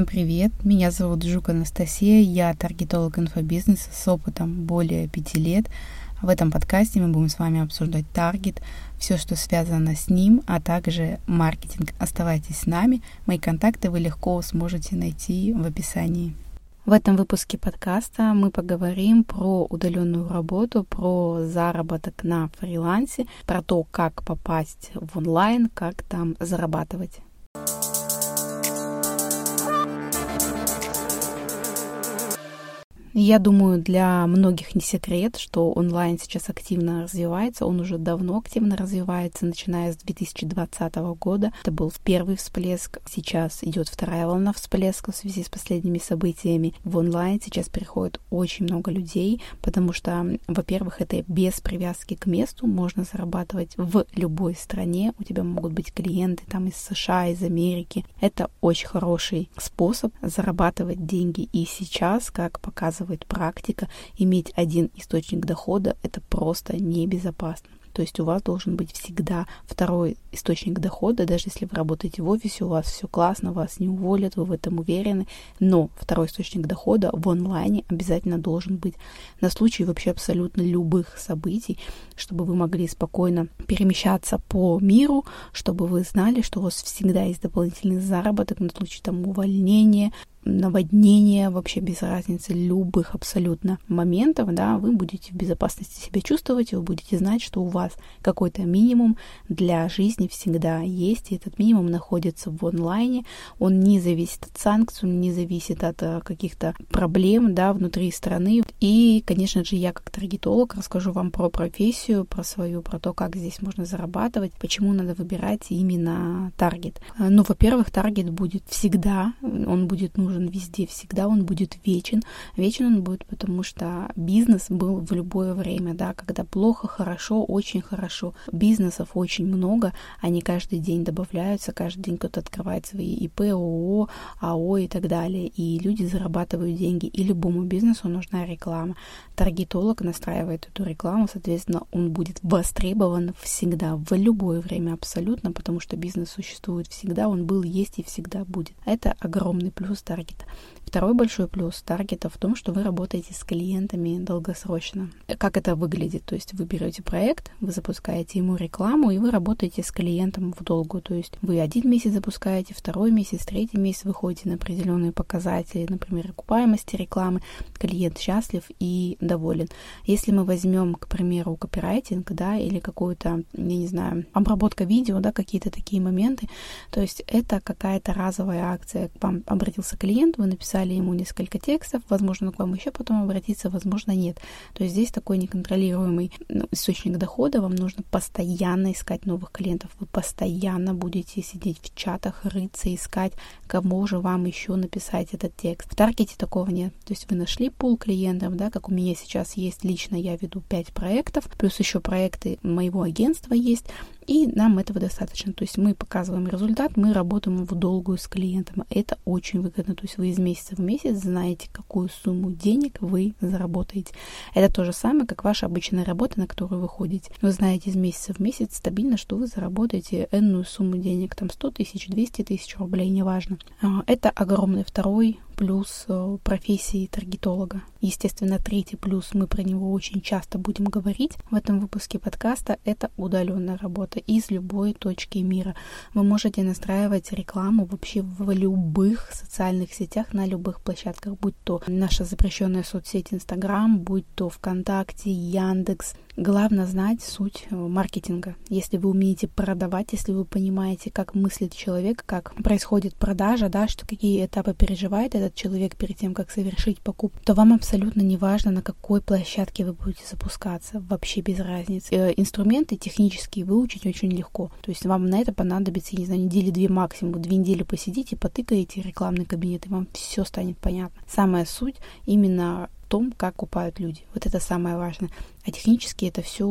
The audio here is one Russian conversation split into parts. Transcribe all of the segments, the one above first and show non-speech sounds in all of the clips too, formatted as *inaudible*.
Всем привет! Меня зовут Жук Анастасия, я таргетолог инфобизнеса с опытом более пяти лет. В этом подкасте мы будем с вами обсуждать таргет, все, что связано с ним, а также маркетинг. Оставайтесь с нами, мои контакты вы легко сможете найти в описании. В этом выпуске подкаста мы поговорим про удаленную работу, про заработок на фрилансе, про то, как попасть в онлайн, как там зарабатывать. Я думаю, для многих не секрет, что онлайн сейчас активно развивается. Он уже давно активно развивается, начиная с 2020 года. Это был первый всплеск. Сейчас идет вторая волна всплеска в связи с последними событиями. В онлайн сейчас приходит очень много людей, потому что, во-первых, это без привязки к месту. Можно зарабатывать в любой стране. У тебя могут быть клиенты там из США, из Америки. Это очень хороший способ зарабатывать деньги и сейчас, как показывает показывает практика, иметь один источник дохода – это просто небезопасно. То есть у вас должен быть всегда второй источник дохода, даже если вы работаете в офисе, у вас все классно, вас не уволят, вы в этом уверены, но второй источник дохода в онлайне обязательно должен быть на случай вообще абсолютно любых событий, чтобы вы могли спокойно перемещаться по миру, чтобы вы знали, что у вас всегда есть дополнительный заработок на случай там увольнения, наводнения, вообще без разницы любых абсолютно моментов, да, вы будете в безопасности себя чувствовать, вы будете знать, что у вас какой-то минимум для жизни всегда есть, и этот минимум находится в онлайне, он не зависит от санкций, он не зависит от э, каких-то проблем, да, внутри страны. И, конечно же, я как таргетолог расскажу вам про профессию, про свою, про то, как здесь можно зарабатывать, почему надо выбирать именно таргет. Ну, во-первых, таргет будет всегда, он будет нужен нужен везде, всегда он будет вечен. Вечен он будет, потому что бизнес был в любое время, да, когда плохо, хорошо, очень хорошо. Бизнесов очень много, они каждый день добавляются, каждый день кто-то открывает свои ИП, ООО, АО и так далее, и люди зарабатывают деньги, и любому бизнесу нужна реклама. Таргетолог настраивает эту рекламу, соответственно, он будет востребован всегда, в любое время абсолютно, потому что бизнес существует всегда, он был, есть и всегда будет. Это огромный плюс таргет таргета. Второй большой плюс таргета в том, что вы работаете с клиентами долгосрочно. Как это выглядит? То есть вы берете проект, вы запускаете ему рекламу, и вы работаете с клиентом в долгу. То есть вы один месяц запускаете, второй месяц, третий месяц выходите на определенные показатели, например, окупаемости рекламы, клиент счастлив и доволен. Если мы возьмем, к примеру, копирайтинг, да, или какую-то, я не знаю, обработка видео, да, какие-то такие моменты, то есть это какая-то разовая акция. К вам обратился клиент, вы написали ему несколько текстов, возможно, он к вам еще потом обратиться, возможно, нет. То есть здесь такой неконтролируемый ну, источник дохода, вам нужно постоянно искать новых клиентов, вы постоянно будете сидеть в чатах, рыться, искать, кому же вам еще написать этот текст. В таргете такого нет. То есть вы нашли пул клиентов, да, как у меня сейчас есть лично, я веду 5 проектов, плюс еще проекты моего агентства есть, и нам этого достаточно. То есть мы показываем результат, мы работаем в долгую с клиентом. Это очень выгодно. То есть вы из месяца в месяц знаете, какую сумму денег вы заработаете. Это то же самое, как ваша обычная работа, на которую вы ходите. Вы знаете из месяца в месяц стабильно, что вы заработаете энную сумму денег, там 100 тысяч, 200 тысяч рублей, неважно. А, это огромный второй плюс э, профессии таргетолога. Естественно, третий плюс, мы про него очень часто будем говорить в этом выпуске подкаста, это удаленная работа из любой точки мира. Вы можете настраивать рекламу вообще в любых социальных сетях, на любых площадках, будь то наша запрещенная соцсеть Инстаграм, будь то ВКонтакте, Яндекс, Главное знать суть э, маркетинга. Если вы умеете продавать, если вы понимаете, как мыслит человек, как происходит продажа, да, что какие этапы переживает этот человек перед тем, как совершить покупку, то вам абсолютно не важно, на какой площадке вы будете запускаться, вообще без разницы. Э, инструменты технические выучить очень легко. То есть вам на это понадобится, не знаю, недели две максимум, две недели посидите, потыкаете рекламный кабинет, и вам все станет понятно. Самая суть именно том, как купают люди. Вот это самое важное. А технически это все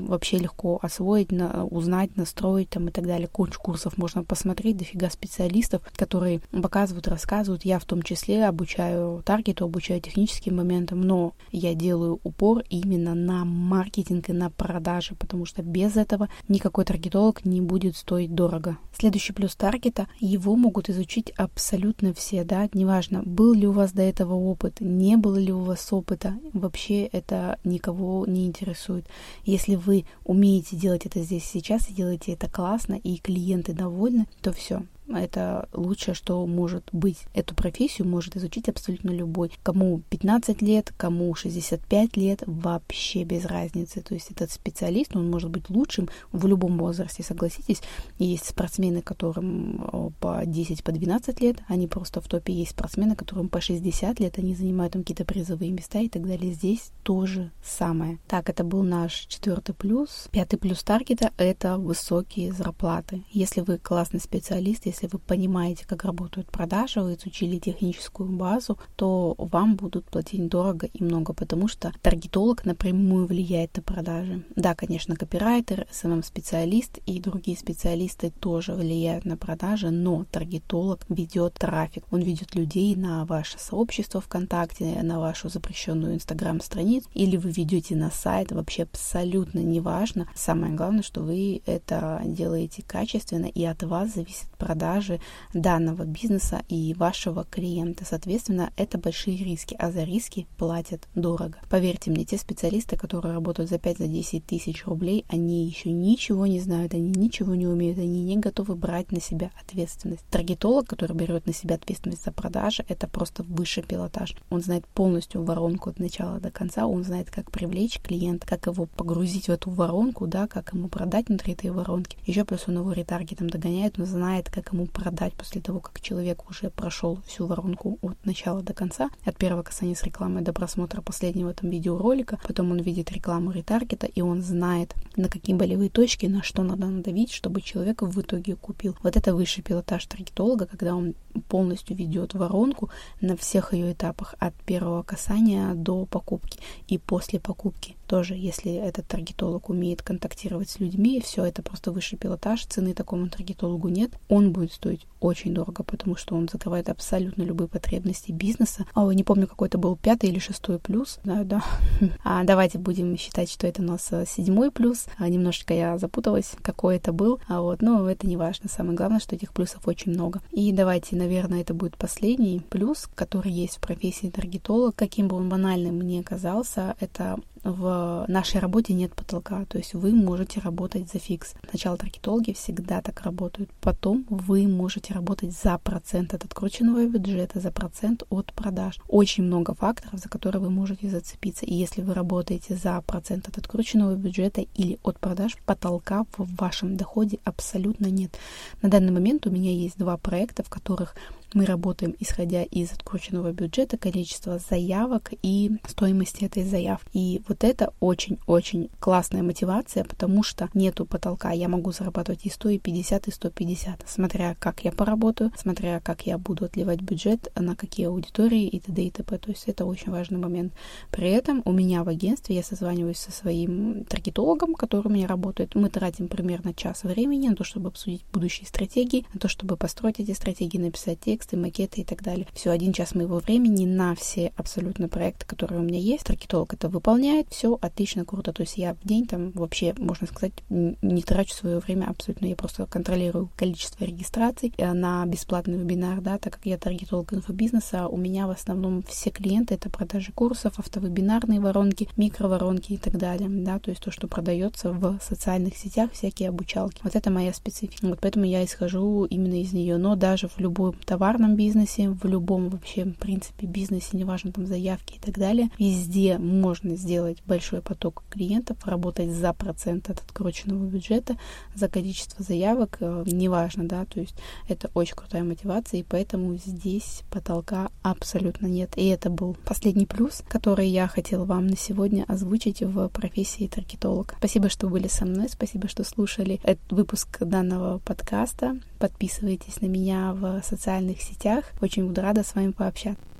вообще легко освоить, на, узнать, настроить там и так далее. Кучу курсов можно посмотреть, дофига специалистов, которые показывают, рассказывают. Я в том числе обучаю таргету, обучаю техническим моментам, но я делаю упор именно на маркетинг и на продажи, потому что без этого никакой таргетолог не будет стоить дорого. Следующий плюс таргета, его могут изучить абсолютно все, да, неважно, был ли у вас до этого опыт, не было ли у вас опыта, вообще это никого не интересует. Если вы умеете делать это здесь сейчас и делаете это классно, и клиенты довольны, то все, это лучшее, что может быть. Эту профессию может изучить абсолютно любой. Кому 15 лет, кому 65 лет, вообще без разницы. То есть этот специалист, он может быть лучшим в любом возрасте, согласитесь. Есть спортсмены, которым по 10, по 12 лет, они просто в топе. Есть спортсмены, которым по 60 лет, они занимают там какие-то призовые места и так далее. Здесь то же самое. Так, это был наш четвертый плюс. Пятый плюс таргета — это высокие зарплаты. Если вы классный специалист, если вы понимаете, как работают продажи, вы изучили техническую базу, то вам будут платить дорого и много, потому что таргетолог напрямую влияет на продажи. Да, конечно, копирайтер, SMM-специалист и другие специалисты тоже влияют на продажи, но таргетолог ведет трафик, он ведет людей на ваше сообщество ВКонтакте, на вашу запрещенную Инстаграм-страницу, или вы ведете на сайт, вообще абсолютно неважно. Самое главное, что вы это делаете качественно, и от вас зависит продажа продажи данного бизнеса и вашего клиента. Соответственно, это большие риски, а за риски платят дорого. Поверьте мне, те специалисты, которые работают за 5-10 тысяч рублей, они еще ничего не знают, они ничего не умеют, они не готовы брать на себя ответственность. Таргетолог, который берет на себя ответственность за продажи, это просто высший пилотаж. Он знает полностью воронку от начала до конца, он знает, как привлечь клиента, как его погрузить в эту воронку, да, как ему продать внутри этой воронки. Еще плюс он его ретаргетом догоняет, он знает, как ему продать после того, как человек уже прошел всю воронку от начала до конца, от первого касания с рекламой до просмотра последнего там видеоролика, потом он видит рекламу ретаргета, и он знает, на какие болевые точки, на что надо надавить, чтобы человек в итоге купил. Вот это высший пилотаж таргетолога, когда он полностью ведет воронку на всех ее этапах, от первого касания до покупки и после покупки. Тоже, если этот таргетолог умеет контактировать с людьми, все это просто высший пилотаж, цены такому таргетологу нет, он будет стоить очень дорого, потому что он закрывает абсолютно любые потребности бизнеса. А, не помню, какой это был пятый или шестой плюс. Да, да. *laughs* А давайте будем считать, что это у нас э, седьмой плюс. А, немножечко я запуталась, какой это был. А вот, но это не важно. Самое главное, что этих плюсов очень много. И давайте, наверное, это будет последний плюс, который есть в профессии таргетолог. Каким бы он банальным ни казался, это в нашей работе нет потолка, то есть вы можете работать за фикс. Сначала таргетологи всегда так работают, потом вы можете работать за процент от открученного бюджета, за процент от продаж. Очень много факторов, за которые вы можете зацепиться. И если вы работаете за процент от открученного бюджета или от продаж, потолка в вашем доходе абсолютно нет. На данный момент у меня есть два проекта, в которых мы работаем исходя из открученного бюджета, количества заявок и стоимости этой заявки. И вот это очень-очень классная мотивация, потому что нету потолка. Я могу зарабатывать и 100, и 50, и 150, смотря как я поработаю, смотря как я буду отливать бюджет, на какие аудитории и т.д. и т.п. То есть это очень важный момент. При этом у меня в агентстве я созваниваюсь со своим таргетологом, который у меня работает. Мы тратим примерно час времени на то, чтобы обсудить будущие стратегии, на то, чтобы построить эти стратегии, написать текст, тексты, макеты и так далее. Все, один час моего времени на все абсолютно проекты, которые у меня есть. Таргетолог это выполняет, все отлично, круто. То есть я в день там вообще, можно сказать, не трачу свое время абсолютно. Я просто контролирую количество регистраций э, на бесплатный вебинар, да, так как я таргетолог инфобизнеса, у меня в основном все клиенты это продажи курсов, автовебинарные воронки, микроворонки и так далее, да, то есть то, что продается в социальных сетях, всякие обучалки. Вот это моя специфика. Вот поэтому я исхожу именно из нее. Но даже в любом товар товарном бизнесе, в любом вообще, в принципе, бизнесе, неважно, там, заявки и так далее, везде можно сделать большой поток клиентов, работать за процент от открученного бюджета, за количество заявок, э, неважно, да, то есть это очень крутая мотивация, и поэтому здесь потолка абсолютно нет. И это был последний плюс, который я хотела вам на сегодня озвучить в профессии таргетолог. Спасибо, что были со мной, спасибо, что слушали этот выпуск данного подкаста. Подписывайтесь на меня в социальных сетях. Очень буду рада с вами пообщаться.